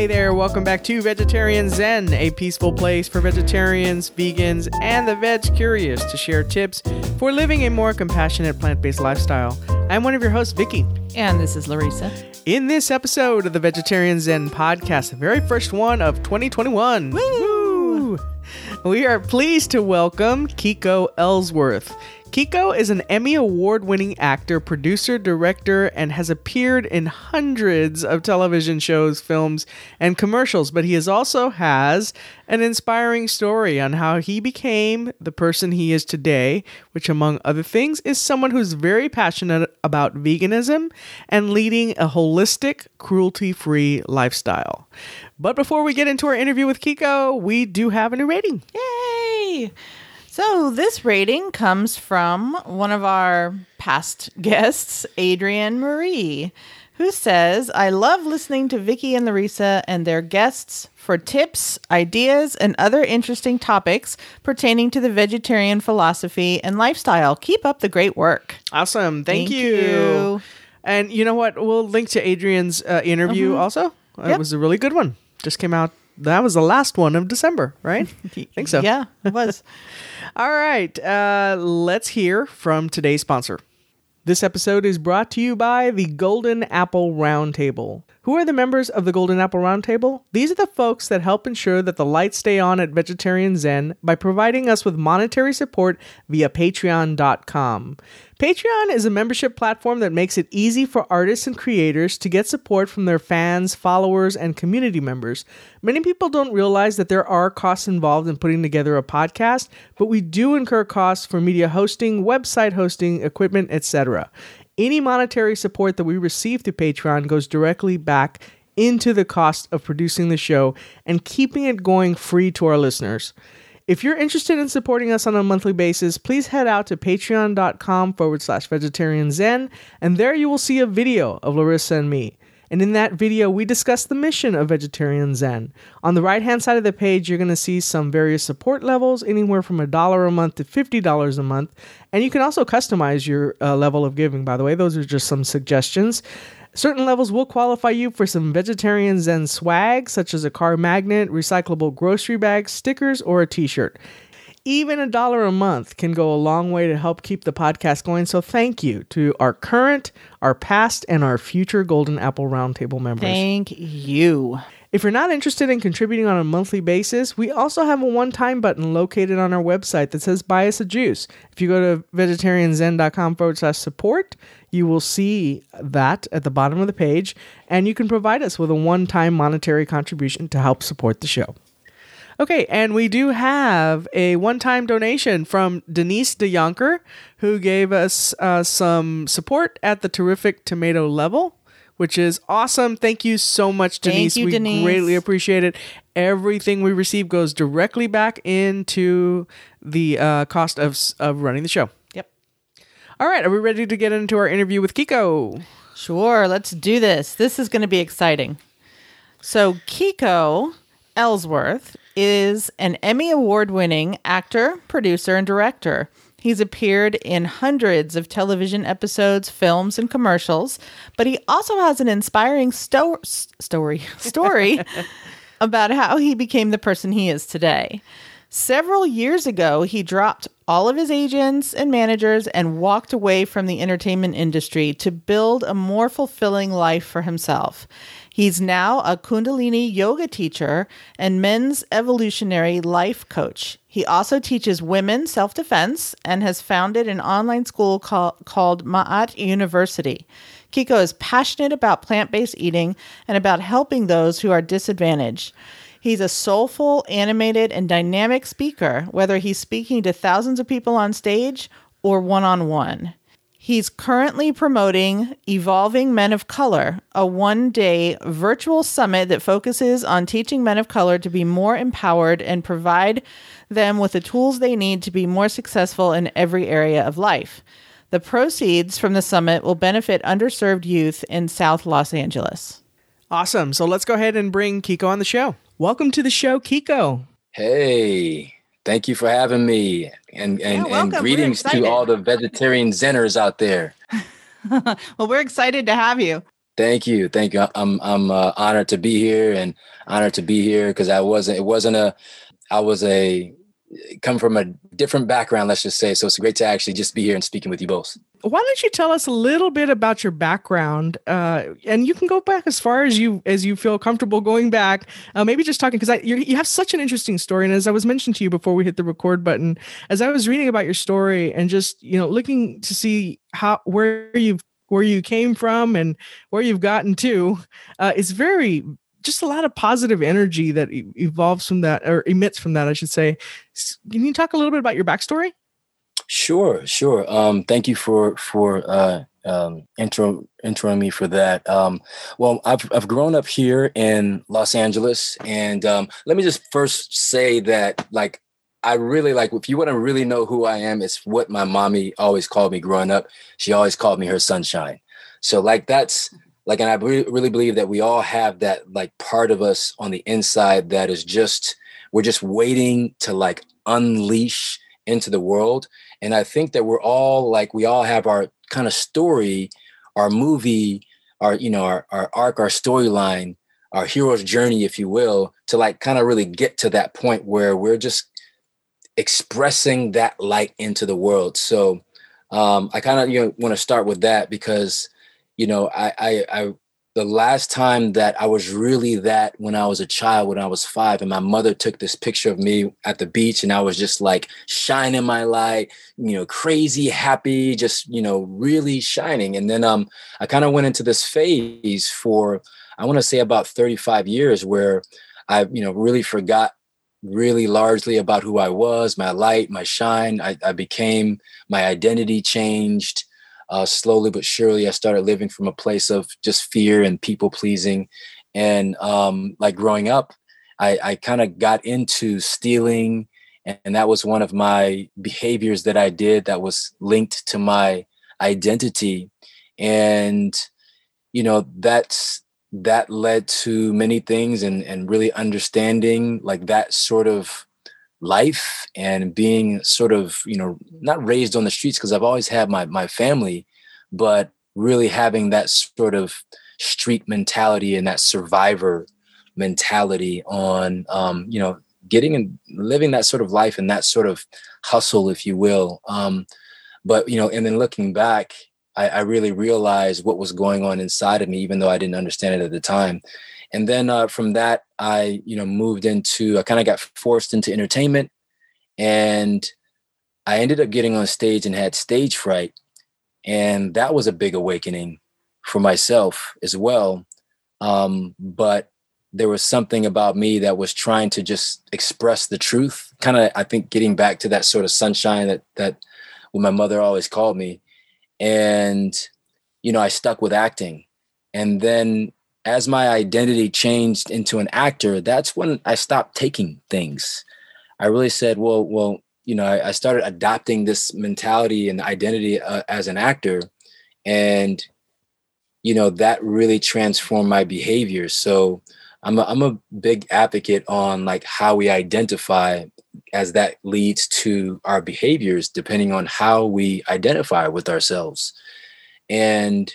Hey there, welcome back to Vegetarian Zen, a peaceful place for vegetarians, vegans, and the veg curious to share tips for living a more compassionate plant based lifestyle. I'm one of your hosts, Vicky. And this is Larissa. In this episode of the Vegetarian Zen podcast, the very first one of 2021, Woo! we are pleased to welcome Kiko Ellsworth. Kiko is an Emmy Award winning actor, producer, director, and has appeared in hundreds of television shows, films, and commercials. But he is also has an inspiring story on how he became the person he is today, which, among other things, is someone who's very passionate about veganism and leading a holistic, cruelty free lifestyle. But before we get into our interview with Kiko, we do have a new rating. Yay! So, this rating comes from one of our past guests, Adrienne Marie, who says, I love listening to Vicky and Larissa and their guests for tips, ideas, and other interesting topics pertaining to the vegetarian philosophy and lifestyle. Keep up the great work. Awesome. Thank, Thank you. you. And you know what? We'll link to Adrienne's uh, interview also. It Mm-hmm. Yep. was a really good one. Just came out. That was the last one of December, right? I think so. Yeah, it was. All right. Uh, let's hear from today's sponsor. This episode is brought to you by the Golden Apple Roundtable. Who are the members of the Golden Apple Roundtable? These are the folks that help ensure that the lights stay on at Vegetarian Zen by providing us with monetary support via patreon.com. Patreon is a membership platform that makes it easy for artists and creators to get support from their fans, followers, and community members. Many people don't realize that there are costs involved in putting together a podcast, but we do incur costs for media hosting, website hosting, equipment, etc. Any monetary support that we receive through Patreon goes directly back into the cost of producing the show and keeping it going free to our listeners. If you're interested in supporting us on a monthly basis, please head out to patreon.com forward slash vegetarian zen, and there you will see a video of Larissa and me. And in that video, we discuss the mission of Vegetarian Zen. On the right hand side of the page, you're going to see some various support levels, anywhere from a dollar a month to $50 a month. And you can also customize your uh, level of giving, by the way. Those are just some suggestions. Certain levels will qualify you for some Vegetarian Zen swag, such as a car magnet, recyclable grocery bags, stickers, or a t shirt. Even a dollar a month can go a long way to help keep the podcast going. So, thank you to our current, our past, and our future Golden Apple Roundtable members. Thank you. If you're not interested in contributing on a monthly basis, we also have a one time button located on our website that says buy us a juice. If you go to vegetarianzen.com forward slash support, you will see that at the bottom of the page, and you can provide us with a one time monetary contribution to help support the show. Okay, and we do have a one time donation from Denise DeYonker, who gave us uh, some support at the terrific tomato level, which is awesome. Thank you so much, Thank Denise. you, we Denise. greatly appreciate it. Everything we receive goes directly back into the uh, cost of, of running the show. Yep. All right, are we ready to get into our interview with Kiko? Sure, let's do this. This is going to be exciting. So, Kiko Ellsworth is an Emmy Award winning actor, producer, and director. He's appeared in hundreds of television episodes, films, and commercials, but he also has an inspiring sto- story story about how he became the person he is today. Several years ago, he dropped all of his agents and managers and walked away from the entertainment industry to build a more fulfilling life for himself. He's now a Kundalini yoga teacher and men's evolutionary life coach. He also teaches women self defense and has founded an online school call, called Ma'at University. Kiko is passionate about plant based eating and about helping those who are disadvantaged. He's a soulful, animated, and dynamic speaker, whether he's speaking to thousands of people on stage or one on one. He's currently promoting Evolving Men of Color, a one day virtual summit that focuses on teaching men of color to be more empowered and provide them with the tools they need to be more successful in every area of life. The proceeds from the summit will benefit underserved youth in South Los Angeles. Awesome. So let's go ahead and bring Kiko on the show. Welcome to the show, Kiko. Hey, thank you for having me, and and, and greetings to all the vegetarian zenners out there. well, we're excited to have you. Thank you, thank you. I'm I'm uh, honored to be here and honored to be here because I wasn't. It wasn't a. I was a come from a different background, let's just say. So it's great to actually just be here and speaking with you both. Why don't you tell us a little bit about your background? Uh, and you can go back as far as you as you feel comfortable going back. Uh, maybe just talking because you have such an interesting story. And as I was mentioned to you before we hit the record button, as I was reading about your story and just you know looking to see how where you've where you came from and where you've gotten to, uh, it's very just a lot of positive energy that evolves from that or emits from that, I should say. Can you talk a little bit about your backstory? Sure, sure. Um, thank you for for uh, um, intro introing me for that. Um, well, I've I've grown up here in Los Angeles, and um, let me just first say that like I really like if you want to really know who I am, it's what my mommy always called me growing up. She always called me her sunshine. So like that's like and i really believe that we all have that like part of us on the inside that is just we're just waiting to like unleash into the world and i think that we're all like we all have our kind of story our movie our you know our, our arc our storyline our hero's journey if you will to like kind of really get to that point where we're just expressing that light into the world. So um i kind of you know want to start with that because you know, I, I, I, the last time that I was really that when I was a child, when I was five, and my mother took this picture of me at the beach, and I was just like shining my light, you know, crazy, happy, just you know, really shining. And then um, I kind of went into this phase for I want to say about 35 years where I, you know, really forgot really largely about who I was, my light, my shine. I, I became my identity changed uh, slowly but surely i started living from a place of just fear and people pleasing. And um, like growing up i, I kind of got into stealing and that was one of my behaviors that i did that was linked to my identity. And you know that's that led to many things and and really understanding like that sort of life and being sort of you know not raised on the streets because i've always had my my family but really having that sort of street mentality and that survivor mentality on um, you know getting and living that sort of life and that sort of hustle if you will um, but you know and then looking back I, I, really realized what was going on inside of me even though i didn't understand it at the time and then uh, from that i you know moved into i kind of got forced into entertainment. And i ended up getting on stage and had stage fright. And that was a big awakening for myself as well. Um, but there was something about me that was trying to just express the truth. Kind of i think getting back to that sort of sunshine that that what my mother always called me. And you know i stuck with acting. And then as my identity changed into an actor, that's when I stopped taking things. I really said, well, well, you know, I, I started adopting this mentality and identity uh, as an actor, and you know that really transformed my behavior. So I'm a, I'm a big advocate on like how we identify as that leads to our behaviors depending on how we identify with ourselves and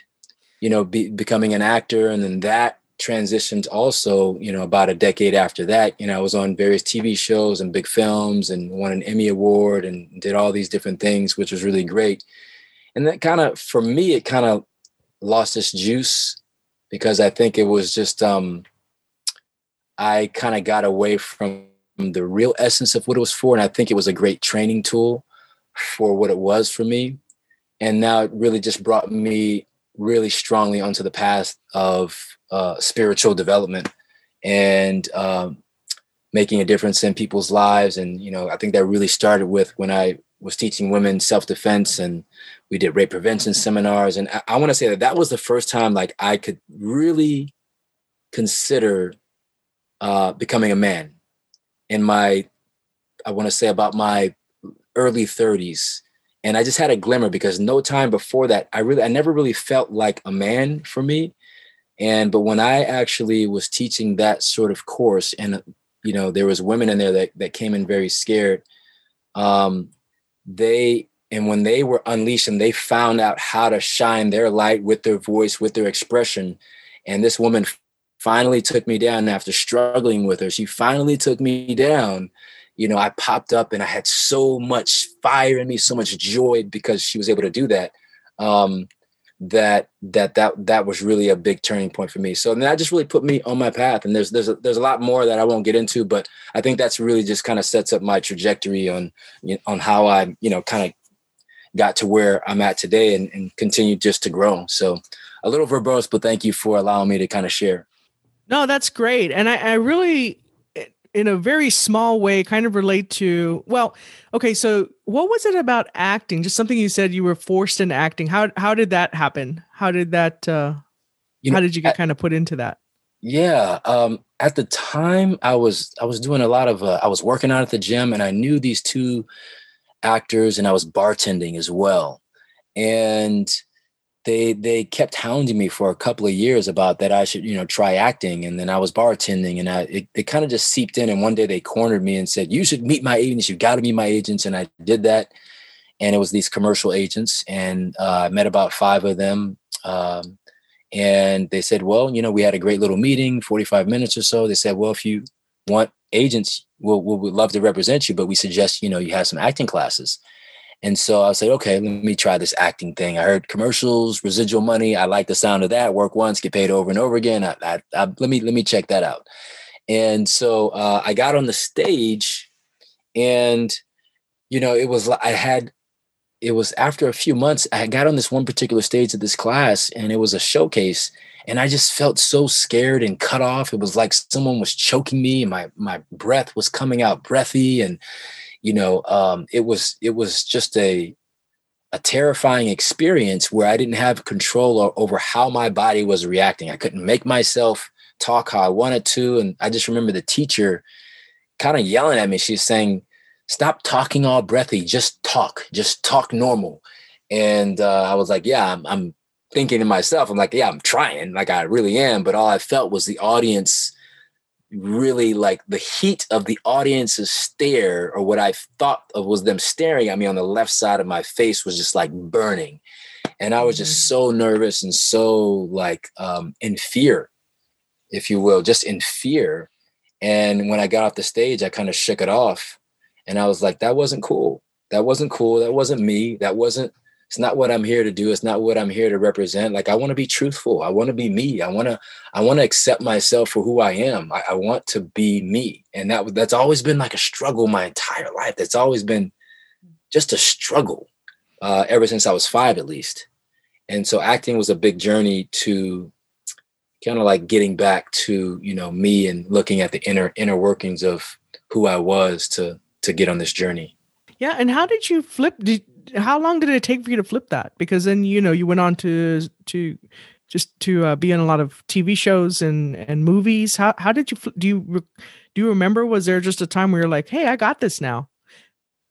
you know, be, becoming an actor, and then that transitioned also, you know, about a decade after that. You know, I was on various TV shows and big films, and won an Emmy award, and did all these different things, which was really great. And that kind of, for me, it kind of lost its juice because I think it was just, um, I kind of got away from the real essence of what it was for, and I think it was a great training tool for what it was for me. And now it really just brought me really strongly onto the path of uh, spiritual development and um, making a difference in people's lives. And you know, I think that really started with when I was teaching women self defense, and we did rape prevention seminars. And I, I want to say that that was the first time like I could really consider uh, becoming a man in my, I want to say about my early 30s and I just had a glimmer because no time before that, I really, I never really felt like a man for me. And but when I actually was teaching that sort of course, and you know, there was women in there that that came in very scared. Um, they and when they were unleashed and they found out how to shine their light with their voice with their expression and this woman finally took me down after struggling with her she finally took me down you know i popped up and i had so much fire in me so much joy because she was able to do that um, that that that that was really a big turning point for me. So that just really put me on my path. And there's there's a, there's a lot more that I won't get into, but I think that's really just kind of sets up my trajectory on on how I you know kind of got to where I'm at today and, and continue just to grow. So a little verbose, but thank you for allowing me to kind of share. No, that's great, and I, I really in a very small way kind of relate to well okay so what was it about acting? Just something you said you were forced into acting. How how did that happen? How did that uh you know, how did you get at, kind of put into that? Yeah um at the time i was i was doing a lot of uh, i was working out at the gym and i knew these two actors and i was bartending as well. And they they kept hounding me for a couple of years about that I should you know try acting and then I was bartending and I it, it kind of just seeped in and one day they cornered me and said you should meet my agents. You've got to meet my agents and I did that and it was these commercial agents and uh, I met about five of them um, and they said well you know we had a great little meeting 45 minutes or so. They said well if you want agents we'll, we'll, we'd love to represent you but we suggest you know you have some acting classes and so I said, okay, let me try this acting thing. I heard commercials, residual money. I like the sound of that. Work once, get paid over and over again. I, I, I, let me let me check that out. And so uh, I got on the stage, and you know, it was I had it was after a few months I got on this one particular stage of this class, and it was a showcase. And I just felt so scared and cut off. It was like someone was choking me, and my my breath was coming out breathy, and you know um, it was it was just a a terrifying experience where I didn't have control over how my body was reacting. I couldn't make myself talk how I wanted to, and I just remember the teacher kind of yelling at me. She's saying, "Stop talking all breathy. Just talk. Just talk normal." And uh, I was like, "Yeah, I'm, I'm thinking to myself. I'm like, yeah, I'm trying. Like I really am." But all I felt was the audience really like the heat of the audience's stare or what I thought of was them staring at me on the left side of my face was just like burning. And I was just mm-hmm. so nervous and so like um, in fear, if you will, just in fear. And when I got off the stage, I kind of shook it off. And I was like, that wasn't cool. That wasn't cool. That wasn't me. That wasn't it's not what i'm here to do. It's not what i'm here to represent. Like i want to be truthful. I want to be me. I want to i want to accept myself for who i am. I, I, want to be me. And that that's always been like a struggle my entire life. That's always been just a struggle uh, ever since i was five at least. And so acting was a big journey to kind of like getting back to you know me and looking at the inner inner workings of who i was to to get on this journey. Yeah and how did you flip did, how long did it take for you to flip that? Because then you know you went on to to just to uh, be in a lot of TV shows and and movies. How how did you do you do you remember? Was there just a time where you're like, hey, I got this now?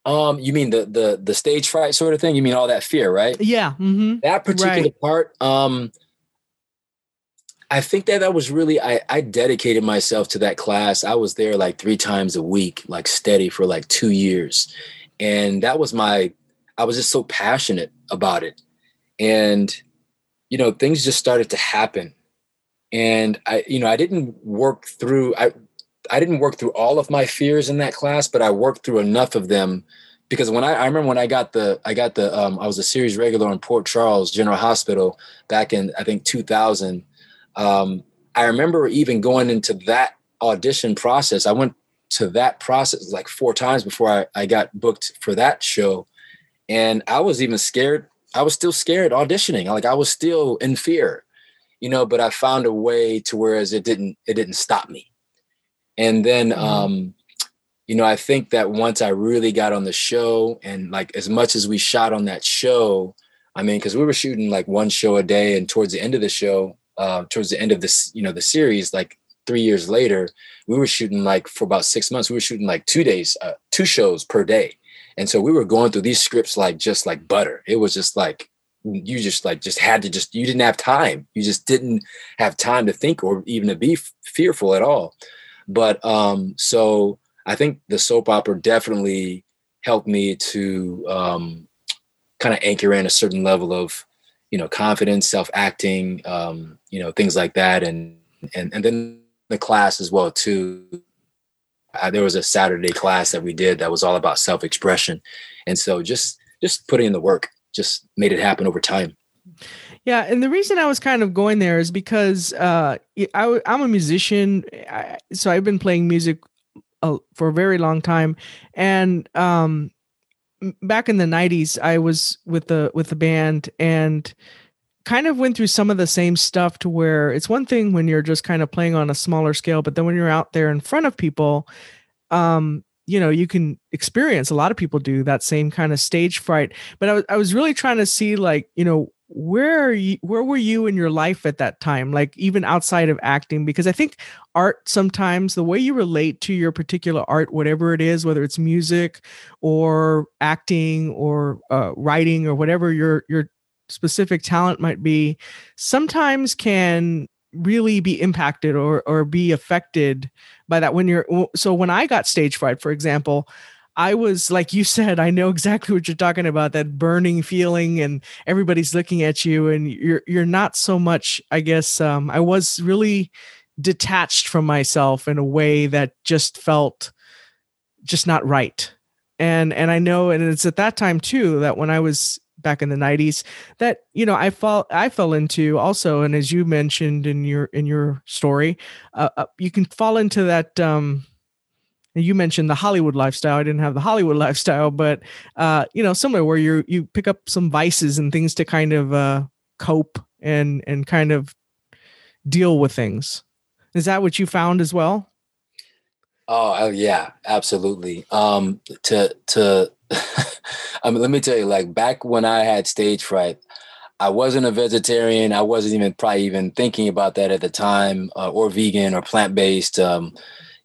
Um, you mean the the the stage fright sort of thing? You mean all that fear, right? Yeah. Mm-hmm. That particular right. part. Um, I think that that was really I I dedicated myself to that class. I was there like three times a week, like steady for like two years, and that was my I was just so passionate about it. And, you know, things just started to happen. And I, you know, I didn't work through, I, I didn't work through all of my fears in that class, but I worked through enough of them because when I, I remember when I got the, I got the, um, I was a series regular in Port Charles General Hospital back in, I think 2000. Um, I remember even going into that audition process. I went to that process like four times before I, I got booked for that show and I was even scared. I was still scared auditioning. Like I was still in fear, you know, but I found a way to whereas it didn't it didn't stop me. And then mm-hmm. um you know, I think that once I really got on the show and like as much as we shot on that show, I mean, because we were shooting like one show a day, and towards the end of the show, uh, towards the end of this, you know, the series, like three years later, we were shooting like for about six months, we were shooting like two days, uh, two shows per day. And so we were going through these scripts like just like butter. It was just like you just like just had to just you didn't have time. You just didn't have time to think or even to be f- fearful at all. But um so I think the soap opera definitely helped me to um kind of anchor in a certain level of you know confidence self acting um, you know things like that and and and then the class as well too uh, there was a saturday class that we did that was all about self expression and so just just putting in the work just made it happen over time. Yeah, and the reason I was kind of going there is because uh, I, am a musician, I, so I've been playing music for a very long time, and um, back in the '90s, I was with the with the band and kind of went through some of the same stuff to where it's one thing when you're just kind of playing on a smaller scale, but then when you're out there in front of people, um, you know, you can experience a lot of people do that same kind of stage fright. But I was I was really trying to see like, you know, where are you where were you in your life at that time like even outside of acting because i think art sometimes the way you relate to your particular art whatever it is whether it's music or acting or uh, writing or whatever your your specific talent might be sometimes can really be impacted or or be affected by that when you're so when i got stage fright for example I was like you said, I know exactly what you're talking about, that burning feeling and everybody's looking at you and you're you're not so much, I guess um, I was really detached from myself in a way that just felt just not right. And and I know and it's at that time too that when I was back in the 90s that you know I fall I fell into also and as you mentioned in your in your story uh, uh, you can fall into that um you mentioned the Hollywood lifestyle. I didn't have the Hollywood lifestyle, but uh, you know, somewhere where you you pick up some vices and things to kind of uh, cope and and kind of deal with things. Is that what you found as well? Oh, yeah, absolutely. Um, to to, I mean, let me tell you, like back when I had stage fright, I wasn't a vegetarian. I wasn't even probably even thinking about that at the time, uh, or vegan or plant based. Um,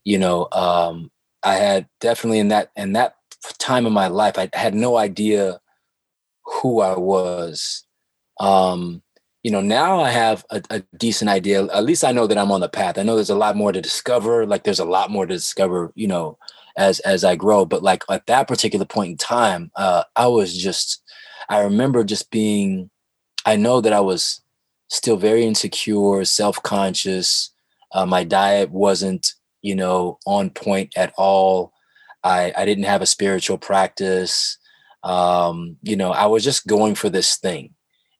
you know, um, I had definitely in that in that time of my life, I had no idea who I was. Um, you know, now I have a, a, decent idea. At least I know that I'm on the path. I know there's a lot more to discover. Like there's a lot more to discover, you know, as as I grow. But like at that particular point in time, uh, I was just I remember just being I know that I was still very insecure, self-conscious. Uh, my diet wasn't you know, on point at all. I, I didn't have a spiritual practice. Um, you know, I was just going for this thing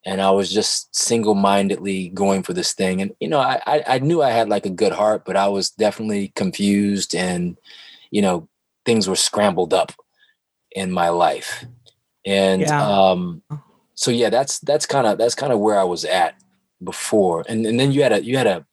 and I was just single mindedly going for this thing. And, you know, I, I knew I had like a good heart, but I was definitely confused and, you know, things were scrambled up in my life. And, yeah. um, so yeah, that's, that's kind of, that's kind of where I was at before. And, and then you had a, you had a,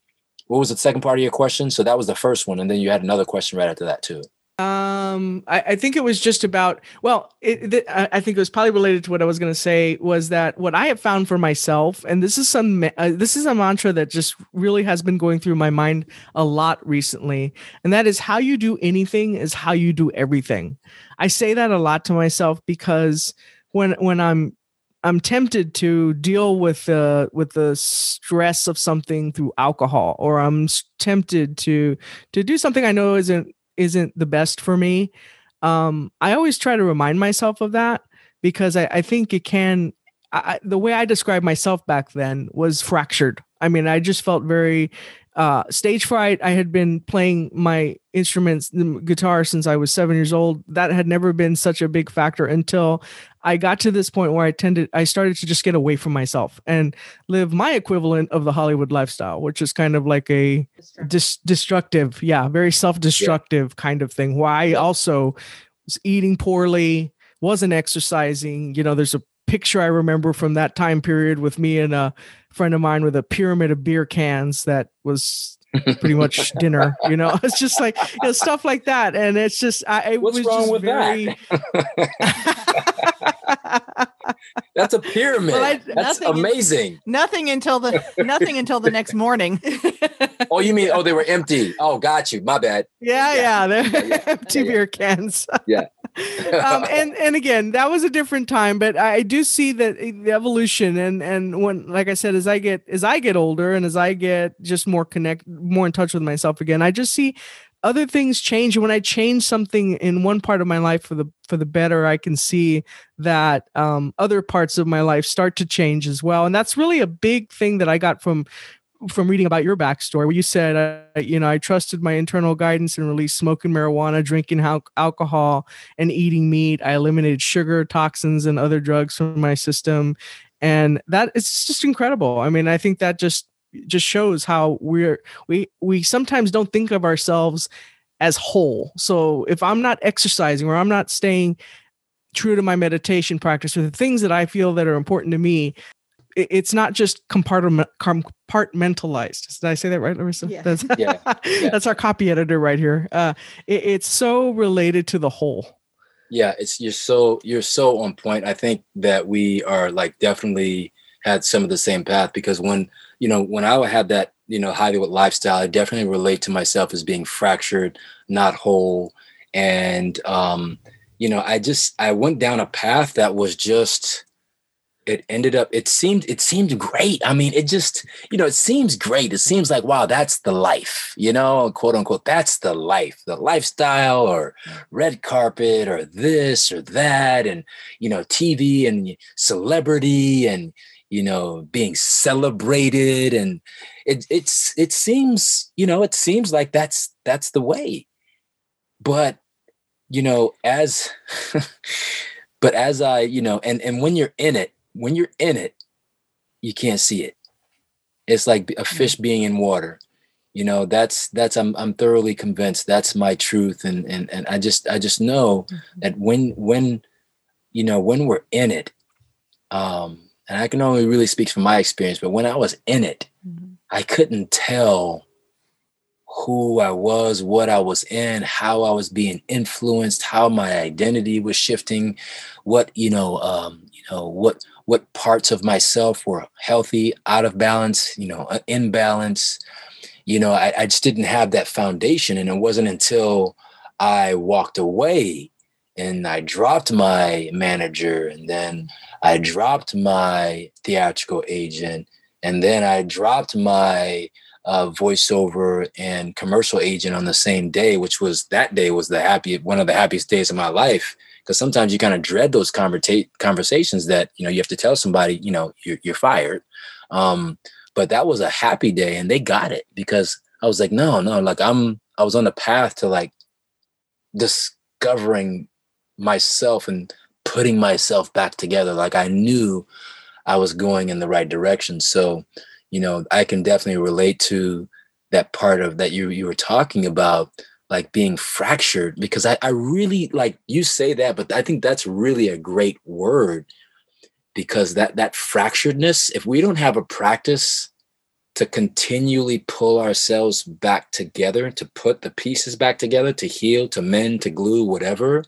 what was the second part of your question? So that was the first one, and then you had another question right after that too. Um, I, I think it was just about. Well, it, it, I think it was probably related to what I was going to say. Was that what I have found for myself? And this is some. Uh, this is a mantra that just really has been going through my mind a lot recently, and that is how you do anything is how you do everything. I say that a lot to myself because when when I'm I'm tempted to deal with the with the stress of something through alcohol, or I'm tempted to to do something I know isn't isn't the best for me. Um, I always try to remind myself of that because I, I think it can. I, the way I described myself back then was fractured. I mean, I just felt very uh, stage fright. I had been playing my instruments, the guitar, since I was seven years old. That had never been such a big factor until I got to this point where I tended, I started to just get away from myself and live my equivalent of the Hollywood lifestyle, which is kind of like a dis- destructive, yeah, very self-destructive yeah. kind of thing. Where I also was eating poorly, wasn't exercising. You know, there's a picture I remember from that time period with me and a friend of mine with a pyramid of beer cans that was pretty much dinner. You know, it's just like you know, stuff like that, and it's just I it What's was wrong just with very. That? That's a pyramid. Well, I, That's amazing. nothing until the nothing until the next morning. oh, you mean oh they were empty? Oh, got you. My bad. Yeah, yeah, yeah they're yeah, yeah. empty beer cans. yeah. Um, and and again, that was a different time, but I do see that the evolution and and when, like I said, as I get as I get older and as I get just more connect, more in touch with myself again, I just see other things change. When I change something in one part of my life for the for the better, I can see that um, other parts of my life start to change as well. And that's really a big thing that I got from from reading about your backstory, where you said, uh, you know, I trusted my internal guidance and released smoking marijuana, drinking al- alcohol, and eating meat. I eliminated sugar, toxins, and other drugs from my system, and that is just incredible. I mean, I think that just just shows how we're we we sometimes don't think of ourselves as whole. So if I'm not exercising or I'm not staying true to my meditation practice or the things that I feel that are important to me, it's not just compartmentalized. Did I say that right, Larissa? Yeah. That's, Yeah. Yeah. that's our copy editor right here. Uh, it, it's so related to the whole. Yeah, it's you're so you're so on point. I think that we are like definitely had some of the same path because when you know when I had that you know Hollywood lifestyle, I definitely relate to myself as being fractured, not whole, and um, you know I just I went down a path that was just it ended up it seemed it seemed great. I mean it just you know it seems great. It seems like wow that's the life you know quote unquote that's the life the lifestyle or red carpet or this or that and you know tv and celebrity and you know being celebrated. And it it's it seems you know it seems like that's that's the way. But you know as but as i you know and and when you're in it when you're in it, you can't see it. It's like a fish being in water. You know, that's that's I'm I'm thoroughly convinced that's my truth. And and and I just I just know Mm-hmm. that when when you know when we're in it, um, and I can only really speak from my experience, but when I was in it, Mhm. I couldn't tell who I was, what I was in, how I was being influenced, how my identity was shifting, what you know, um, you know, what what parts of myself were healthy, out of balance, you know, uh, in balance. You know, I, I just didn't have that foundation, and it wasn't until I walked away and I dropped my manager, and then I dropped my theatrical agent, and then I dropped my uh, voiceover and commercial agent on the same day, which was that day was the happy one of the happiest days of my life. Because sometimes you kind of dread those conversa- conversations that you know you have to tell somebody you know you're, you're fired. Um, but that was a happy day, and they got it because I was like, no, no, like I'm I was on the path to like discovering myself and putting myself back together. Like I knew I was going in the right direction. So you know i can definitely relate to that part of that you you were talking about like being fractured because i i really like you say that but i think that's really a great word because that that fracturedness if we don't have a practice to continually pull ourselves back together to put the pieces back together to heal to mend to glue whatever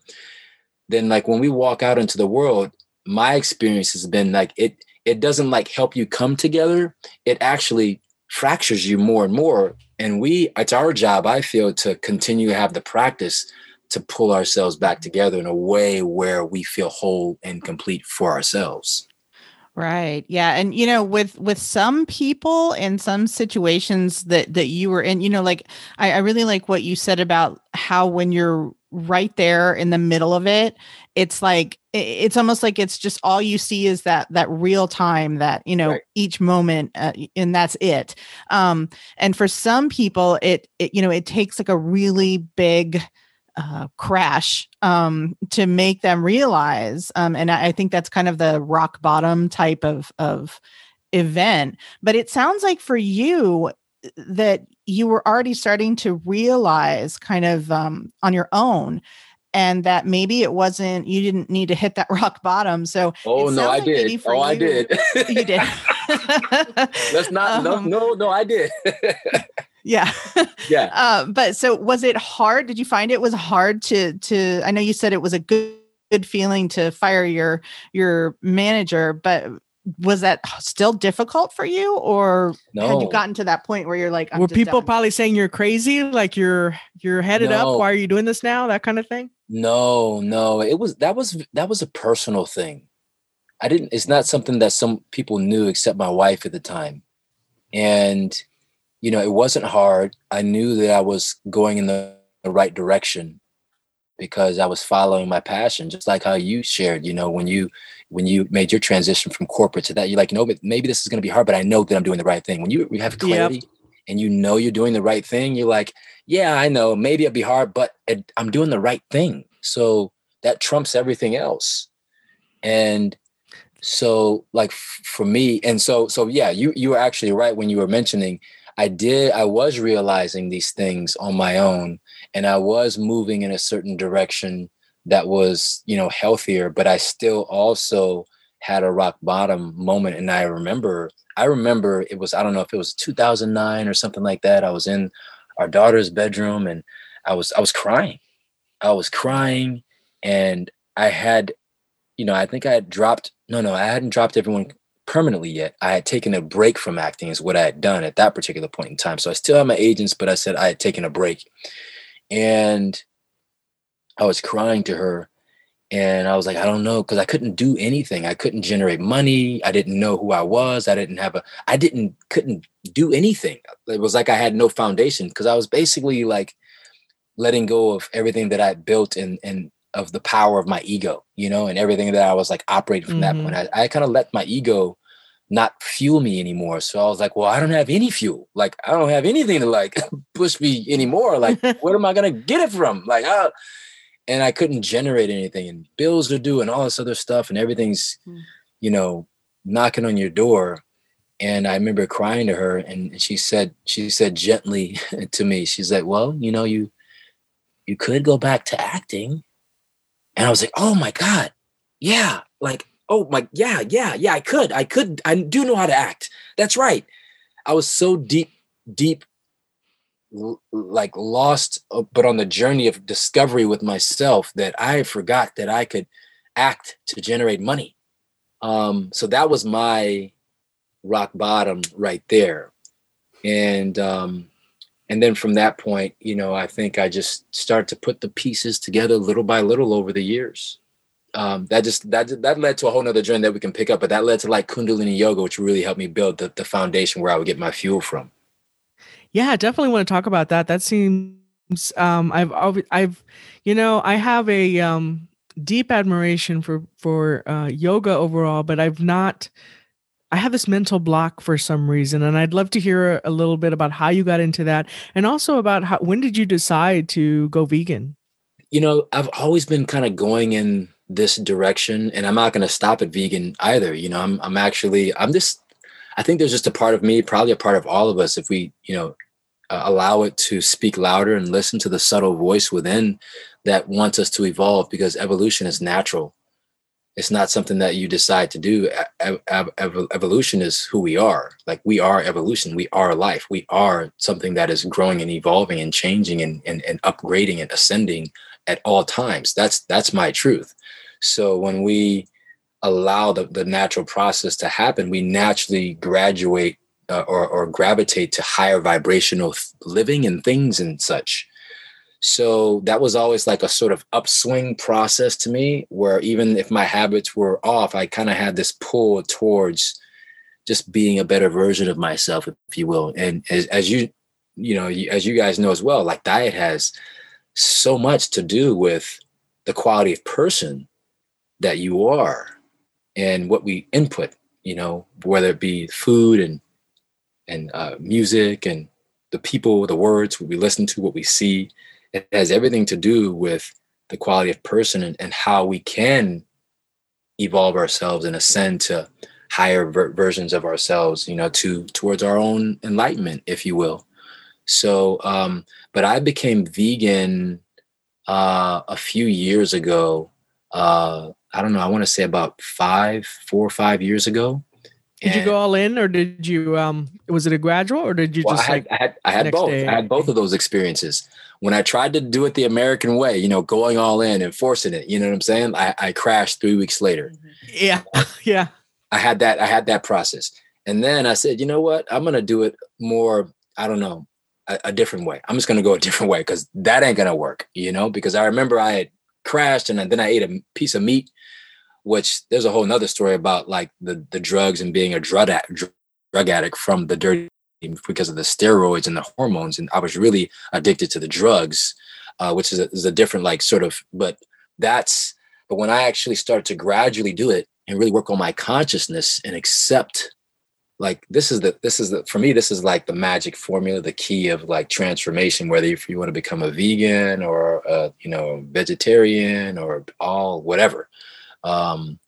then like when we walk out into the world my experience has been like it it doesn't like help you come together. It actually fractures you more and more and we it's our job i feel to continue to have the practice to pull ourselves back together in a way where we feel whole and complete for ourselves Right. Yeah. And you know, with with some people in some situations that that you were in, you know, like I, I really like what you said about how when you're right there in the middle of it, it's like it's almost like it's just all you see is that that real time that you know Right. each moment uh, and that's it um and for some people it, it you know it takes like a really big uh, crash um, to make them realize. Um, and I, I think that's kind of the rock bottom type of of event. But it sounds like for you that you were already starting to realize kind of um, on your own and that maybe it wasn't you didn't need to hit that rock bottom. So oh no sounds i did. oh i did. you did. Let's not no Um, no no i did. Yeah. Yeah. Uh, but so was it hard? Did you find it was hard to to i know you said it was a good good feeling to fire your your manager but was that still difficult for you or had you gotten to that point where you're like I'm Were people done? probably saying you're crazy, like you're you're headed No. up? Why are you doing this now? That kind of thing. No, no, it was that was that was a personal thing. I didn't. It's not something that some people knew except my wife at the time, and you know, it wasn't hard. I knew that I was going in the the right direction because I was following my passion, just like how you shared, you know, when you when you made your transition from corporate to that, you're like, no, but maybe this is going to be hard, but I know that I'm doing the right thing. When you, you have clarity yep. and you know you're doing the right thing, you're like, yeah, I know maybe it'll be hard, but it, I'm doing the right thing. So that trumps everything else. And so like for me, and so, so yeah, you, you were actually right when you were mentioning, I did, I was realizing these things on my own and I was moving in a certain direction that was you know healthier but i still also had a rock bottom moment and i remember i remember it was i don't know if it was 2009 or something like that i was in our daughter's bedroom and i was i was crying. I was crying and i had you know i think i had dropped no no i hadn't dropped everyone permanently yet. I had taken a break from acting is what i had done at that particular point in time. So i still had my agents but i said i had taken a break. And I was crying to her and I was like, I don't know, because I couldn't do anything. I couldn't generate money. I didn't know who I was. I didn't have a, I didn't, couldn't do anything. It was like I had no foundation because I was basically like letting go of everything that I built and, and of the power of my ego, you know, and everything that I was like operating from mm-hmm. that point. I, I kind of let my ego not fuel me anymore. So I was like, well, I don't have any fuel. Like, I don't have anything to like push me anymore. Like, where am I going to get it from? Like, I, and I couldn't generate anything and bills are due and all this other stuff and everything's, mm. you know, knocking on your door. And I remember crying to her and she said, she said gently to me, she's like, well, you know, you, you could go back to acting. And I was like, oh my God. Yeah. Like, oh my, yeah, yeah, yeah, I could, I could, I do know how to act. That's right. I was so deep, deep like lost uh, but on the journey of discovery with myself that i forgot that i could act to generate money. Um so that was my rock bottom right there. And um and then from that point you know i think i just started to put the pieces together little by little over the years. Um that just that that led to a whole nother journey that we can pick up but that led to like kundalini yoga which really helped me build the, the foundation where i would get my fuel from yeah, definitely want to talk about that. That seems um I've I've you know, I have a um deep admiration for for uh yoga overall, but I've not I have this mental block for some reason and I'd love to hear a little bit about how you got into that and also about how when did you decide to go vegan? You know, I've always been kind of going in this direction and I'm not going to stop at vegan either. You know, I'm I'm actually I'm just I think there's just a part of me, probably a part of all of us, if we, you know, uh, allow it to speak louder and listen to the subtle voice within that wants us to evolve because evolution is natural. It's not something that you decide to do. evolution is who we are. Like we are evolution. We are life. We are something that is growing and evolving and changing and, and, and upgrading and ascending at all times. That's that's my truth. So when we allow the, the natural process to happen, we naturally graduate uh, or, or gravitate to higher vibrational living and things and such. So that was always like a sort of upswing process to me, where even if my habits were off, I kind of had this pull towards just being a better version of myself, if you will. And as, as you, you know, as you guys know as well, like diet has so much to do with the quality of person that you are and what we input, you know, whether it be food and and uh, music and the people, the words, what we listen to, what we see. It has everything to do with the quality of person and, and how we can evolve ourselves and ascend to higher ver- versions of ourselves, you know, to towards our own enlightenment, if you will. So, um, but I became vegan uh, a few years ago. Uh, I don't know, I want to say about five, four or five years ago. Did you go all in, or did you? Um, was it a gradual, or did you well, just I had, like? I had, I had both. Day? I had both of those experiences. When I tried to do it the American way, you know, going all in and forcing it, you know what I'm saying? I, I crashed three weeks later. Yeah, yeah. I had that. I had that process, and then I said, you know what? I'm gonna do it more. I don't know, a, a different way. I'm just gonna go a different way because that ain't gonna work, you know. Because I remember I had crashed, and then I ate a piece of meat which there's a whole nother story about like the the drugs and being a drug addict, drug addict from the dirty because of the steroids and the hormones and i was really addicted to the drugs uh, which is a, is a different like sort of. But that's but when I actually start to gradually do it and really work on my consciousness and accept like this is the this is the for me this is like the magic formula the key of like transformation whether if you want to become a vegan or a, you know vegetarian or all whatever um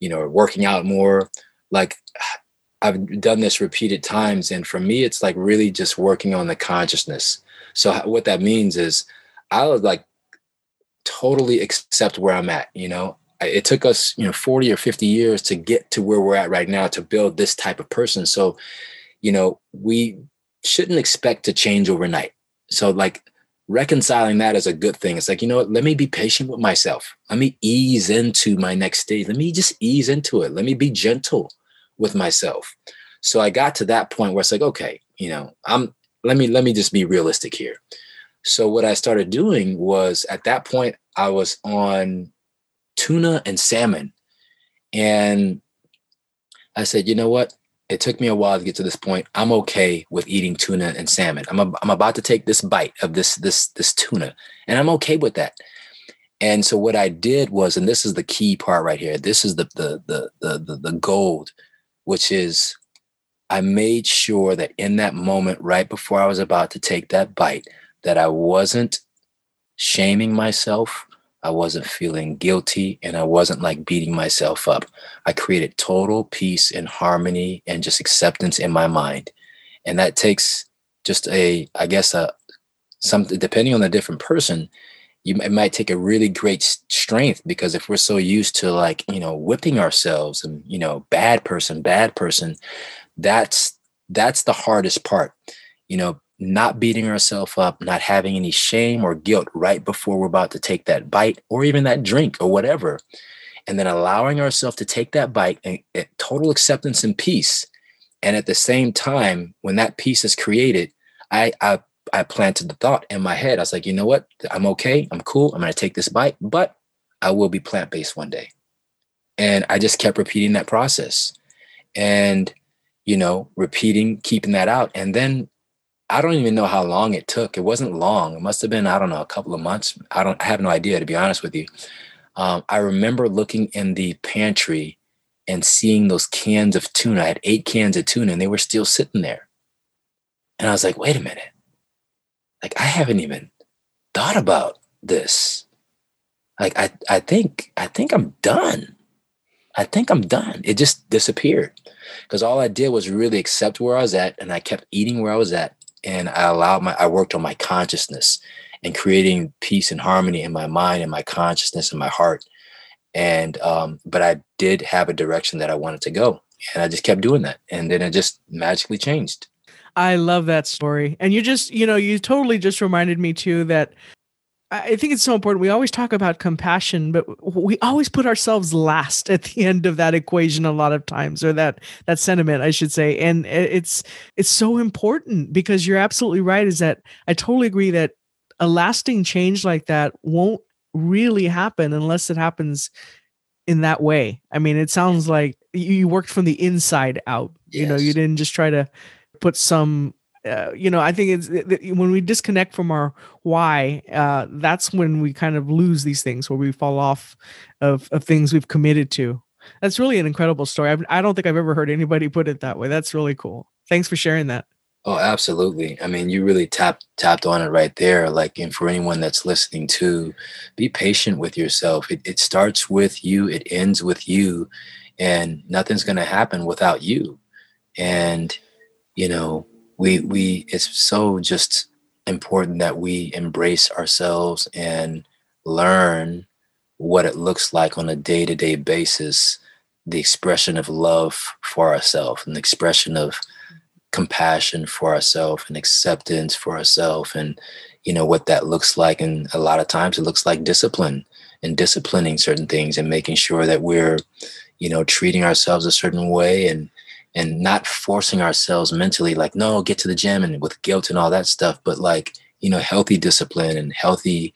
you know working out more. Like i've done this repeated times and for me it's like really just working on the consciousness. So what that means is i would like totally accept where i'm at you know? It took us you know 40 or 50 years to get to where we're at right now to build this type of person. So you know we shouldn't expect to change overnight. So like reconciling that is a good thing. It's like you know what? Let me be patient with myself. Let me ease into my next stage. Let me just ease into it. Let me be gentle with myself. So i got to that point where it's like okay you know i'm let me let me just be realistic here. So what i started doing was at that point i was on tuna and salmon. And I said, you know what? It took me a while to get to this point. I'm okay with eating tuna and salmon. I'm, a, I'm about to take this bite of this this this tuna, and I'm okay with that. And so what I did was, and this is the key part right here. This is the the the the the, the gold, which is I made sure that in that moment, right before I was about to take that bite, that I wasn't shaming myself. I wasn't feeling guilty and I wasn't like beating myself up. I created total peace and harmony and just acceptance in my mind. And that takes just a, I guess, a something depending on the different person, you it might take a really great strength because if we're so used to like, you know, whipping ourselves and, you know, bad person, bad person, that's that's the hardest part. You know, not beating ourselves up, not having any shame or guilt right before we're about to take that bite or even that drink or whatever. And then allowing ourselves to take that bite and, and total acceptance and peace. And at the same time, when that peace is created, I, I I planted the thought in my head. I was like, you know what? I'm okay. I'm cool. I'm to take this bite, but I will be plant based one day. And I just kept repeating that process and, you know, repeating, keeping that out. And then I don't even know how long it took. It wasn't long. It must have been, I don't know, a couple of months. I don't I have no idea to be honest with you. Um, I remember looking in the pantry and seeing those cans of tuna. I had eight cans of tuna and they were still sitting there. And I was like, wait a minute. Like I haven't even thought about this. Like I I think I think I'm done. I think I'm done. It just disappeared. Because all I did was really accept where I was at and I kept eating where I was at and I allowed my I worked on my consciousness and creating peace and harmony in my mind and my consciousness and my heart. And um, but I did have a direction that I wanted to go. And I just kept doing that. And then it just magically changed. I love that story. And you just, you know, you totally just reminded me too that I think it's so important. We always talk about compassion, but we always put ourselves last at the end of that equation a lot of times, or that that sentiment, I should say. And it's it's so important because you're absolutely right. Is that I totally agree that a lasting change like that won't really happen unless it happens in that way. I mean, it sounds like you worked from the inside out. Yes. You know, you didn't just try to put some uh, you know, I think it's it, when we disconnect from our why, uh, that's when we kind of lose these things, where we fall off of, of things we've committed to. That's really an incredible story. I've, I do not think I've ever heard anybody put it that way. That's really cool. Thanks for sharing that. Oh, absolutely. I mean, you really tapped tapped on it right there. Like, and for anyone that's listening to, be patient with yourself. It, it starts with you. It ends with you, and nothing's going to happen without you. And you know, we we it's so just important that we embrace ourselves and learn what it looks like on a day-to-day basis the expression of love for ourselves and the expression of compassion for ourselves and acceptance for ourselves and you know what that looks like. And a lot of times it looks like discipline and disciplining certain things and making sure that we're you know treating ourselves a certain way and and not forcing ourselves mentally like no get to the gym and with guilt and all that stuff but like you know healthy discipline and healthy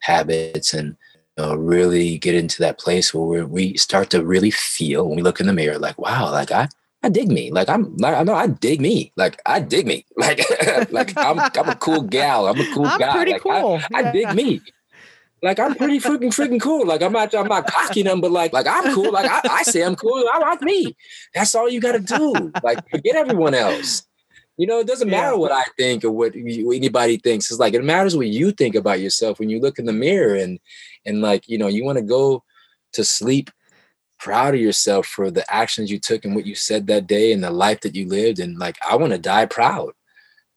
habits and you know, really get into that place where we start to really feel when we look in the mirror like wow like i I dig me. Like I'm like I know I dig me. Like I dig me. Like like I'm I'm a cool gal. I'm a cool I'm guy. pretty like, cool. I, I dig me. Like I'm pretty freaking freaking cool. Like I'm not I'm not cocking them, but like like I'm cool. Like I, I say I'm cool. I like me. That's all you got to do. Like forget everyone else. You know, it doesn't Yeah. matter what I think or what you- anybody thinks. It's like it matters what you think about yourself when you look in the mirror and and like you know you want to go to sleep proud of yourself for the actions you took and what you said that day and the life that you lived and like I want to die proud.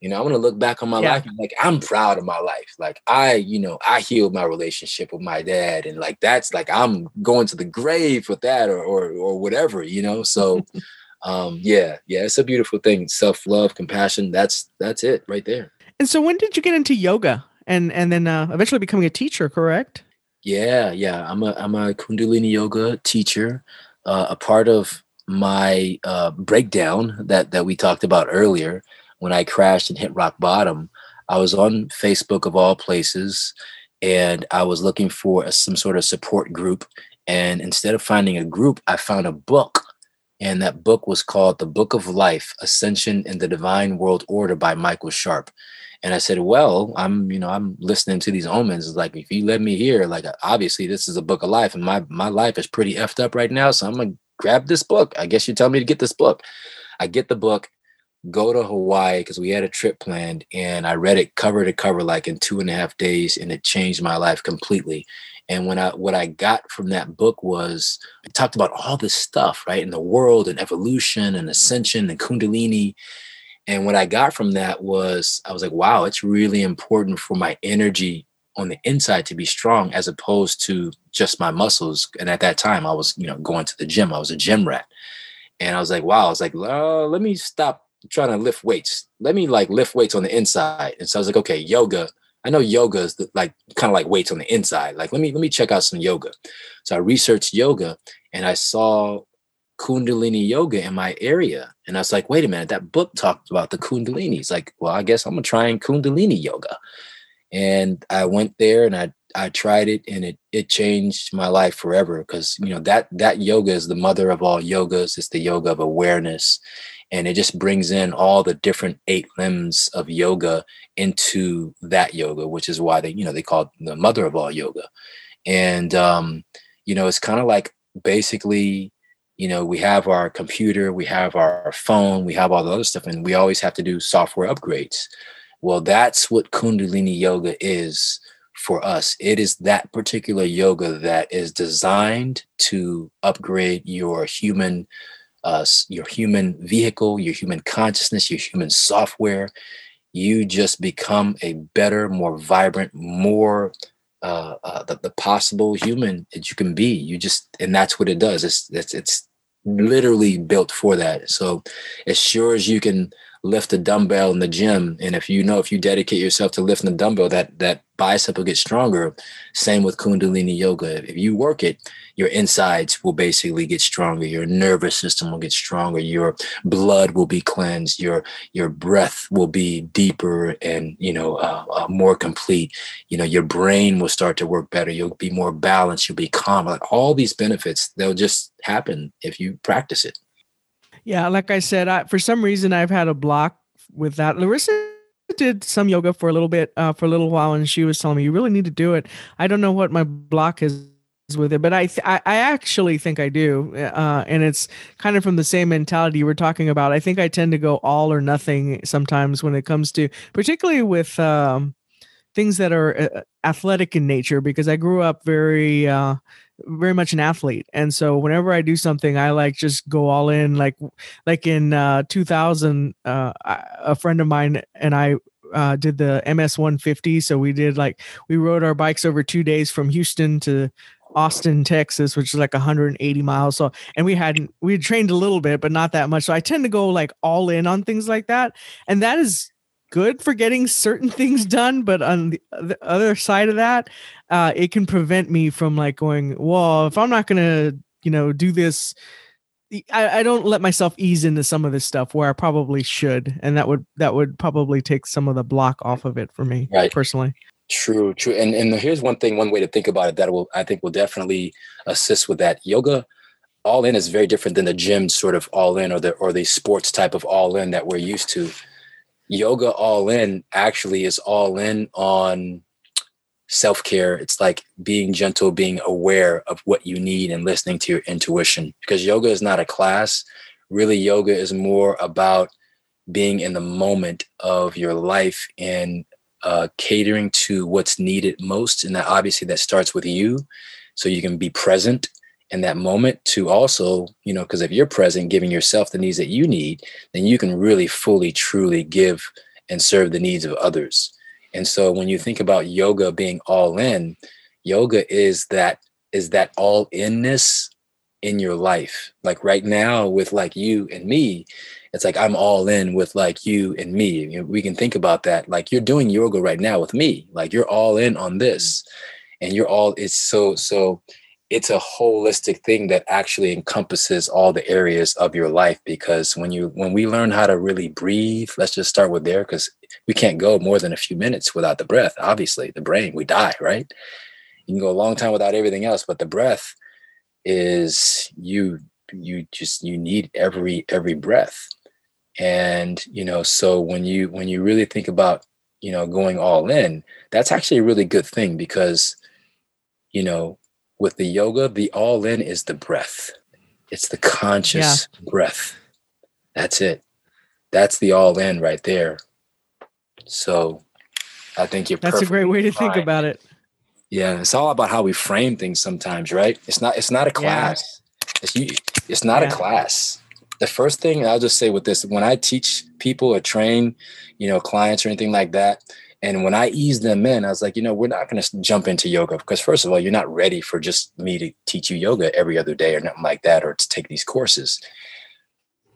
You know, I want to look back on my Yeah. life and like I'm proud of my life. Like I, you know, I healed my relationship with my dad and like that's like I'm going to the grave with that or or or whatever, you know. So um yeah, yeah, it's a beautiful thing. Self-love, compassion, that's that's it right there. And so, when did you get into yoga, and and then uh, eventually becoming a teacher? Correct. Yeah, yeah. I'm a I'm a Kundalini yoga teacher. Uh, a part of my uh, breakdown that that we talked about earlier, when I crashed and hit rock bottom, I was on Facebook of all places, and I was looking for a, some sort of support group. And instead of finding a group, I found a book, and that book was called "The Book of Life: Ascension in the Divine World Order" by Michael Sharp. And I said, well, I'm, you know, I'm listening to these omens. Like, if you let me hear, like, obviously this is a book of life and my, my life is pretty effed up right now. So I'm going to grab this book. I guess you tell me to get this book. I get the book, go to Hawaii because we had a trip planned and I read it cover to cover, like in two and a half days. And it changed my life completely. And when I, what I got from that book was it talked about all this stuff, right? In the world and evolution and ascension and Kundalini. And what I got from that was I was like, wow, it's really important for my energy on the inside to be strong as opposed to just my muscles. And at that time, I was, you know, going to the gym. I was a gym rat. And I was like, wow, I was like, uh, let me stop trying to lift weights. Let me like lift weights on the inside. And so I was like, okay, yoga. I know yoga is the, like kind of like weights on the inside. Like, let me let me check out some yoga. So I researched yoga and I saw Kundalini yoga in my area. And I was like, wait a minute, that book talked about the Kundalini. It's like, well, I guess I'm gonna try and Kundalini yoga. And I went there and I I tried it and it it changed my life forever because you know that that yoga is the mother of all yogas. It's the yoga of awareness. And it just brings in all the different eight limbs of yoga into that yoga, which is why they, you know, they call the mother of all yoga. And um, you know, it's kind of like basically you know we have our computer we have our phone we have all the other stuff and we always have to do software upgrades well that's what kundalini yoga is for us it is that particular yoga that is designed to upgrade your human uh, your human vehicle your human consciousness your human software you just become a better more vibrant more uh, uh, the, the possible human that you can be. You just, and that's what it does. It's, it's, it's literally built for that. So as sure as you can lift a dumbbell in the gym, and if you know, if you dedicate yourself to lifting the dumbbell, that, that bicep will get stronger. Same with Kundalini yoga. If you work it, your insides will basically get stronger. Your nervous system will get stronger. Your blood will be cleansed. Your, your breath will be deeper and, you know, uh, uh, more complete you know your brain will start to work better you'll be more balanced you'll be calm like all these benefits they'll just happen if you practice it Yeah, like I said, I, for some reason I've had a block with that. Larissa did some yoga for a little bit, uh, for a little while, and she was telling me you really need to do it. I don't know what my block is with it, but I th- I, actually think I do, uh, and it's kind of from the same mentality you were talking about. I think I tend to go all or nothing sometimes when it comes to, particularly with um, things that are uh, athletic in nature, because I grew up very. Uh, very much an athlete. And so whenever i do something i like just go all in like like in uh 2000 uh a friend of mine and i uh did the ms 150 so we did like we rode our bikes over two days from houston to austin texas which is like 180 miles. So and we hadn't we had trained a little bit but not that much. So i tend to go like all in on things like that. And that is good for getting certain things done but on the, the other side of that uh, it can prevent me from like going, well, if I'm not gonna, you know, do this, I, I don't let myself ease into some of this stuff where I probably should, and that would that would probably take some of the block off of it for me Right. personally. true true and and here's one thing one way to think about it that will i think will definitely assist with that yoga all in is very different than the gym sort of all in or the or the sports type of all in that we're used to. Yoga all in actually is all in on self care. It's like being gentle, being aware of what you need and listening to your intuition. Because yoga is not a class. Really, yoga is more about being in the moment of your life and uh, catering to what's needed most. And that obviously that starts with you. So you can be present in that moment to also, you know, because if you're present, giving yourself the needs that you need, then you can really fully, truly give and serve the needs of others. And so when you think about yoga being all in, yoga is that is that all inness in your life. Like right now with like you and me, it's like I'm all in with like you and me. You know, we can think about that. Like you're doing yoga right now with me. Like you're all in on this. Mm-hmm. And you're all it's so so it's a holistic thing that actually encompasses all the areas of your life because when you when we learn how to really breathe let's just start with there because we can't go more than a few minutes without the breath obviously the brain we die right? You can go a long time without everything else but the breath is you you just you need every every breath. And you know so when you when you really think about you know going all in that's actually a really good thing because you know with the yoga, the all in is the breath. It's the conscious yeah. breath. That's it. That's the all in right there. So I think you're That's a great way to fine. think about it. Yeah, it's all about how we frame things sometimes, right? It's not it's not a class. Yeah. It's you it's not yeah. a class. The first thing I'll just say with this, when I teach people or train, you know, clients or anything like that, and when I eased them in, I was like, you know, we're not going to jump into yoga because, first of all, you're not ready for just me to teach you yoga every other day or nothing like that, or to take these courses.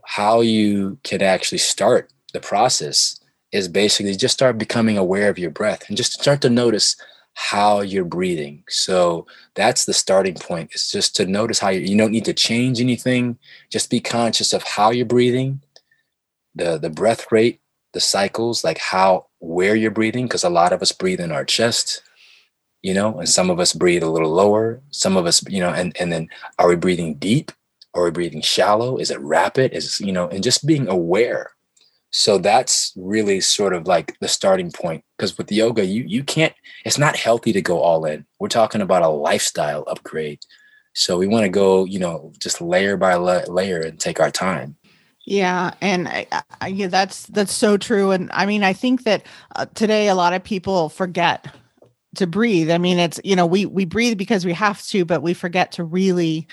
How you can actually start the process is basically just start becoming aware of your breath and just start to notice how you're breathing. So that's the starting point. It's just to notice how you, you don't need to change anything. Just be conscious of how you're breathing, the the breath rate, the cycles, like how where you're breathing, because a lot of us breathe in our chest, you know, and some of us breathe a little lower. Some of us, you know, and and then are we breathing deep? Are we breathing shallow? Is it rapid? Is you know, and just being aware. So that's really sort of like the starting point. Because with yoga, you you can't. It's not healthy to go all in. We're talking about a lifestyle upgrade. So we want to go, you know, just layer by layer and take our time. Yeah, and I, I, yeah, that's that's so true. And I mean, I think that uh, today a lot of people forget to breathe. I mean, it's you know we we breathe because we have to, but we forget to really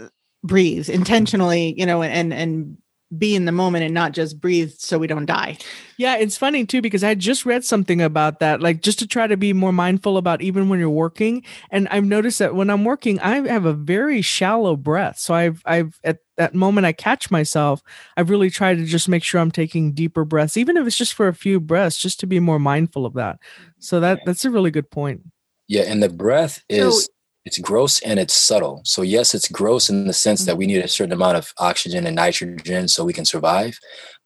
uh, breathe intentionally. You know, and and be in the moment and not just breathe so we don't die. Yeah, it's funny too because I just read something about that, like just to try to be more mindful about even when you're working. And I've noticed that when I'm working, I have a very shallow breath. So I've I've at that moment I catch myself, I've really tried to just make sure I'm taking deeper breaths, even if it's just for a few breaths, just to be more mindful of that. So that that's a really good point. Yeah, and the breath is so, it's gross and it's subtle. So yes, it's gross in the sense that we need a certain amount of oxygen and nitrogen so we can survive.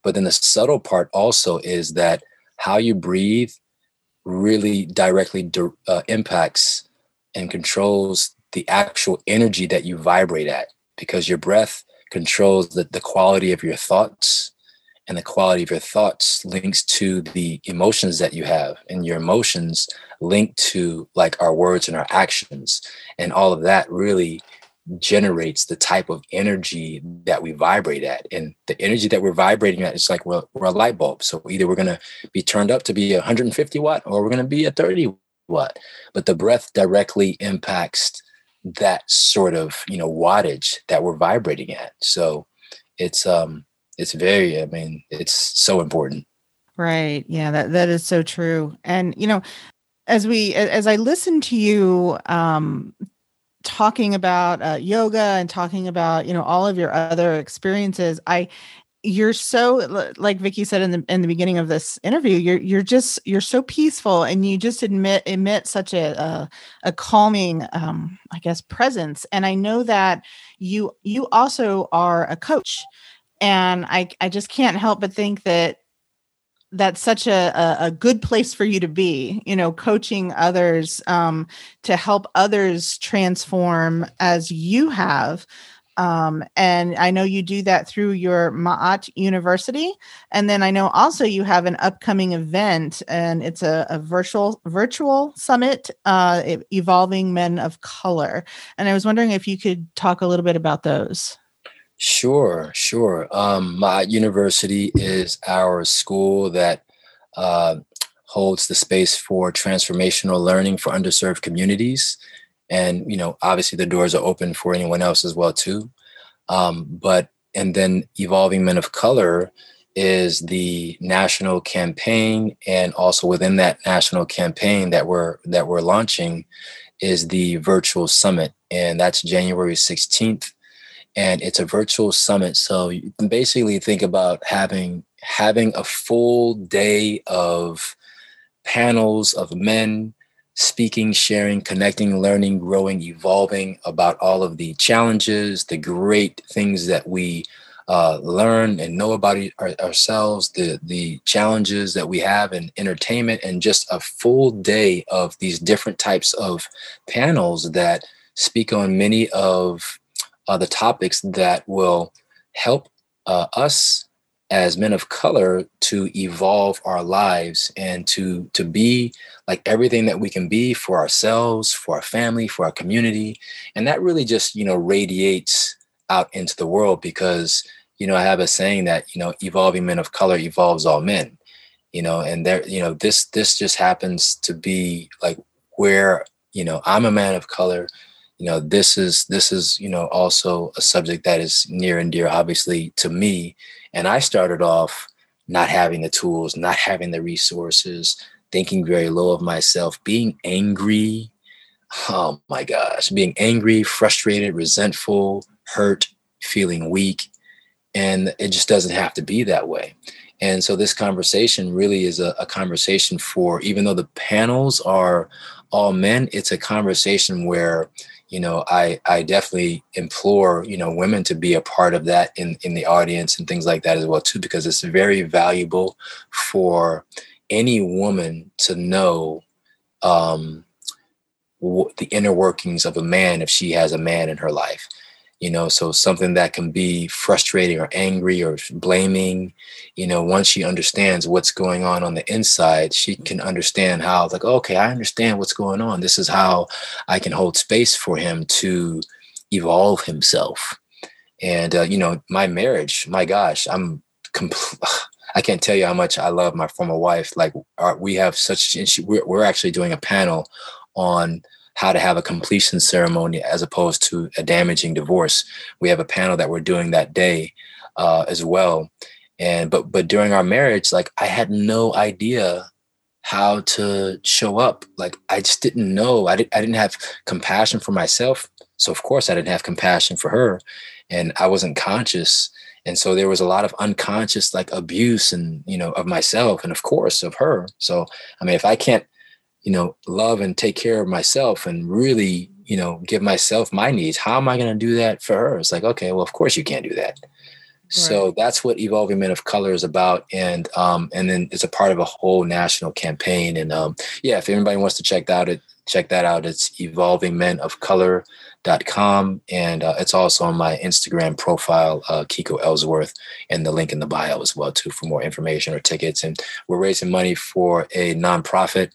But then the subtle part also is that how you breathe really directly uh, impacts and controls the actual energy that you vibrate at because your breath controls the, the quality of your thoughts and the quality of your thoughts links to the emotions that you have and your emotions link to like our words and our actions and all of that really generates the type of energy that we vibrate at and the energy that we're vibrating at is like we're, we're a light bulb so either we're going to be turned up to be 150 watt or we're going to be a 30 watt but the breath directly impacts that sort of you know wattage that we're vibrating at so it's um it's very i mean it's so important. Right. Yeah that that is so true. And you know as we as i listen to you um talking about uh, yoga and talking about you know all of your other experiences i you're so like Vicky said in the in the beginning of this interview you're you're just you're so peaceful and you just admit emit such a a, a calming um i guess presence. And i know that you you also are a coach and i i just can't help but think that that's such a, a, good place for you to be you know coaching others um to help others transform as you have Um, and I know you do that through your Ma'at University. And then I know also you have an upcoming event and it's a, a virtual virtual summit, uh, evolving men of color. And I was wondering if you could talk a little bit about those. Sure, sure. Um, Ma'at University is our school that uh, holds the space for transformational learning for underserved communities and you know obviously the doors are open for anyone else as well too um, but and then evolving men of color is the national campaign and also within that national campaign that we're that we're launching is the virtual summit and that's january 16th and it's a virtual summit. So you can basically think about having having a full day of panels of men speaking, sharing, connecting, learning, growing, evolving about all of the challenges, the great things that we uh, learn and know about our, ourselves, the the challenges that we have in entertainment, and just a full day of these different types of panels that speak on many of uh, the topics that will help uh, us as men of color to evolve our lives and to to be like everything that we can be for ourselves for our family for our community. And that really just you know radiates out into the world because you know i have a saying that you know evolving men of color evolves all men you know and there you know this this just happens to be like where you know i'm a man of color you know this is this is you know also a subject that is near and dear obviously to me and I started off not having the tools, not having the resources, thinking very low of myself, being angry. Oh my gosh, being angry, frustrated, resentful, hurt, feeling weak. And it just doesn't have to be that way. And so this conversation really is a, a conversation for, even though the panels are all men, it's a conversation where you know i i definitely implore you know women to be a part of that in in the audience and things like that as well too because it's very valuable for any woman to know um the inner workings of a man if she has a man in her life you know so something that can be frustrating or angry or blaming you know once she understands what's going on on the inside she can understand how like okay i understand what's going on. This is how i can hold space for him to evolve himself. And uh, you know my marriage my gosh i'm compl- i can't tell you how much i love my former wife. Like our, we have such she, we're, we're actually doing a panel on how to have a completion ceremony as opposed to a damaging divorce. We have a panel that we're doing that day uh, as well. And but but during our marriage, like I had no idea how to show up. Like I just didn't know. I didn't I didn't have compassion for myself. So of course I didn't have compassion for her. And I wasn't conscious. And so there was a lot of unconscious like abuse and you know of myself and of course of her. So I mean if I can't you know, love and take care of myself and really, you know, give myself my needs. How am I going to do that for her? It's like, okay, well, of course you can't do that. Right. So that's what Evolving Men of Color is about, and um, and then it's a part of a whole national campaign. And um, yeah, if anybody wants to check that out, it check that out. It's evolvingmenofcolor.com, and uh, it's also on my Instagram profile, uh, Kiko Ellsworth, and the link in the bio as well too for more information or tickets. And we're raising money for a nonprofit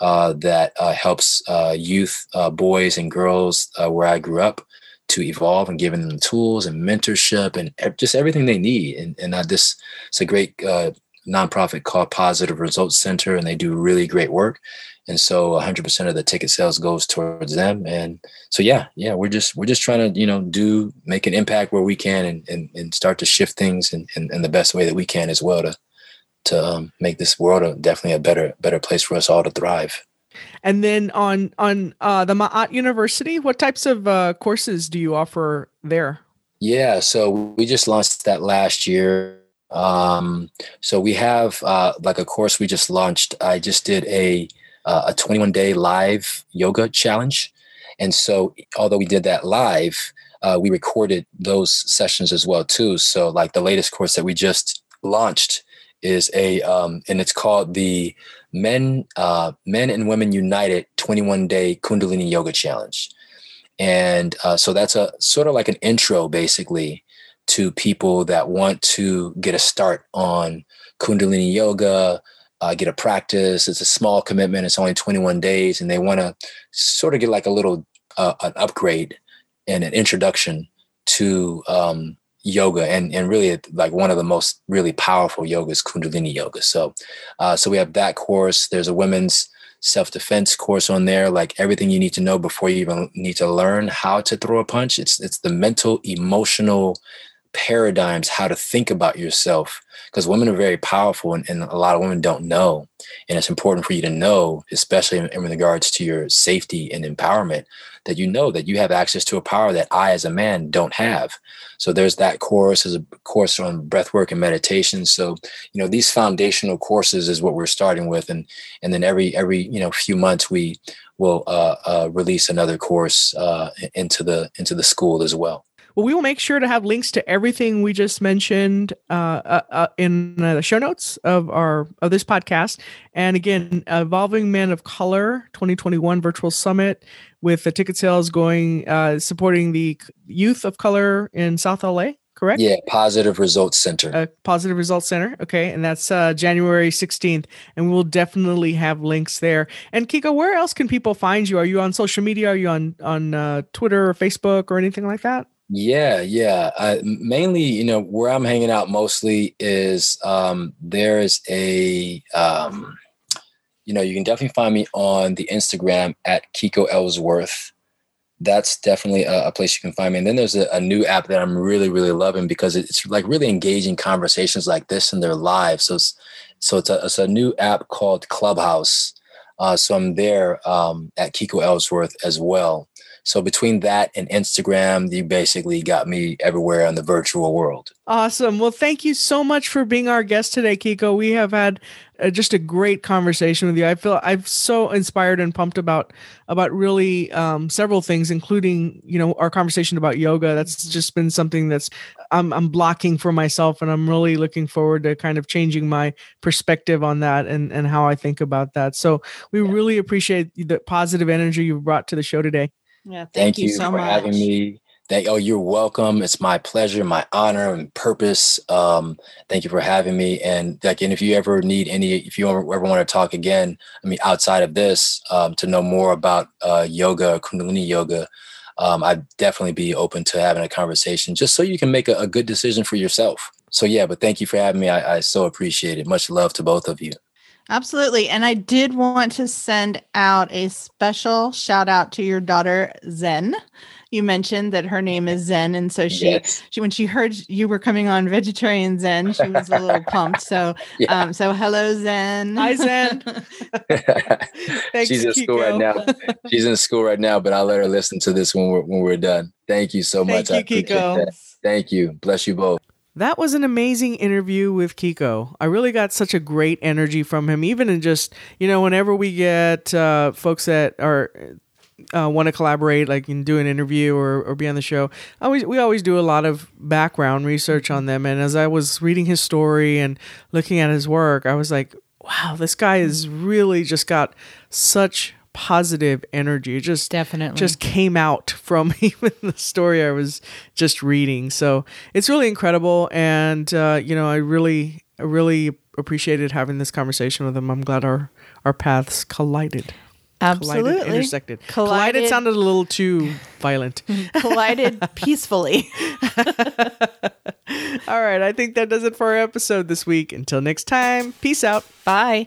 that uh, helps uh, youth, uh, boys and girls uh, where I grew up to evolve and giving them tools and mentorship and just everything they need. And, and this, it's a great nonprofit called Positive Results Center, and they do really great work. And so 100% of the ticket sales goes towards them. And so, yeah, yeah, we're just, we're just trying to, you know, do, make an impact where we can and, and, and start to shift things in, in, in the best way that we can as well to, to um, make this world a, definitely a better better place for us all to thrive. And then on on uh, the Ma'at University, what types of uh, courses do you offer there? Yeah, so we just launched that last year. Um, so we have uh, like a course we just launched. I just did a uh, a 21 day live yoga challenge, and so although we did that live, uh, we recorded those sessions as well too. So like the latest course that we just launched is a um, and it's called the Men uh, Men and Women United 21 Day Kundalini Yoga Challenge. and uh, so that's a sort of like an intro, basically, to people that want to get a start on Kundalini yoga, uh, get a practice. It's a small commitment. It's only 21 days, and they want to sort of get like a little uh, an upgrade and an introduction to um, yoga, and and really like one of the most really powerful yogas, Kundalini yoga. So, uh, so we have that course. There's a women's self defense course on there, like everything you need to know before you even need to learn how to throw a punch. It's it's the mental, emotional paradigms how to think about yourself because women are very powerful and, and, a lot of women don't know. And it's important for you to know especially in, in, regards to your safety and empowerment that you know that you have access to a power that i as a man don't have. So there's that course there's a course on breath work and meditation. So you know these foundational courses is what we're starting with. And and then every every you know few months we will uh, uh, release another course uh, into the into the school as well well, we will make sure to have links to everything we just mentioned uh, uh, uh in the show notes of our of this podcast. And again, Evolving Men of Color 2021 Virtual Summit with the ticket sales going uh, supporting the youth of color in South LA. Correct? Yeah, Positive Results Center. Uh, Positive Results Center. Okay, and that's uh, January 16th, and we'll definitely have links there. And Kiko, where else can people find you? Are you on social media? Are you on on Twitter or Facebook or anything like that? Yeah, yeah. Uh, mainly, you know, where I'm hanging out mostly is um, there is a, um, you know, you can definitely find me on the Instagram at Kiko Ellsworth. That's definitely a, a place you can find me. And then there's a, a, new app that I'm really, really loving because it's like really engaging conversations like this in their lives. So it's, so it's a, it's a new app called Clubhouse. Uh, so I'm there um, at Kiko Ellsworth as well. So between that and Instagram, you basically got me everywhere in the virtual world. Awesome. Well, thank you so much for being our guest today, Kiko. We have had uh, just a great conversation with you. I feel I'm so inspired and pumped about about really um, several things, including you know our conversation about yoga. That's just been something that's I'm I'm blocking for myself, and I'm really looking forward to kind of changing my perspective on that and and how I think about that. So we yeah. really appreciate the positive energy you've brought to the show today. Yeah, thank, thank you, you, so for much. having me. Thank, oh, you're welcome. It's my pleasure, my honor, and purpose. Um, thank you for having me. And again, if you ever need any, if you ever, ever want to talk again, I mean, outside of this, um, to know more about uh, yoga, Kundalini yoga, um, I'd definitely be open to having a conversation, just so you can make a, a good decision for yourself. So yeah, but thank you for having me. I, I so appreciate it. Much love to both of you. Absolutely. And I did want to send out a special shout out to your daughter, Zen. You mentioned that her name is Zen. And so she, yes. she when she heard you were coming on Vegetarian Zen, she was a little pumped. So, yeah. um, so hello, Zen. Hi, Zen. Thanks, She's in Kiko. school right now. She's in school right now, but I'll let her listen to this when we're, when we're done. Thank you so Thank much. You, Kiko. Thank you. Bless you both. That was an amazing interview with Kiko. I really got such a great energy from him, even in just, you know, whenever we get uh, folks that are uh, want to collaborate, like and do an interview or, or be on the show, always we always do a lot of background research on them. And as I was reading his story and looking at his work, I was like, wow, this guy has really just got such positive energy. It just definitely just came out from even the story I was just reading. So it's really incredible, and uh, you know, I really, I really appreciated having this conversation with him. I'm glad our our paths collided. Absolutely. Collided, intersected. Collided. collided sounded a little too violent. collided peacefully. All right. I think that does it for our episode this week. Until next time, peace out. Bye.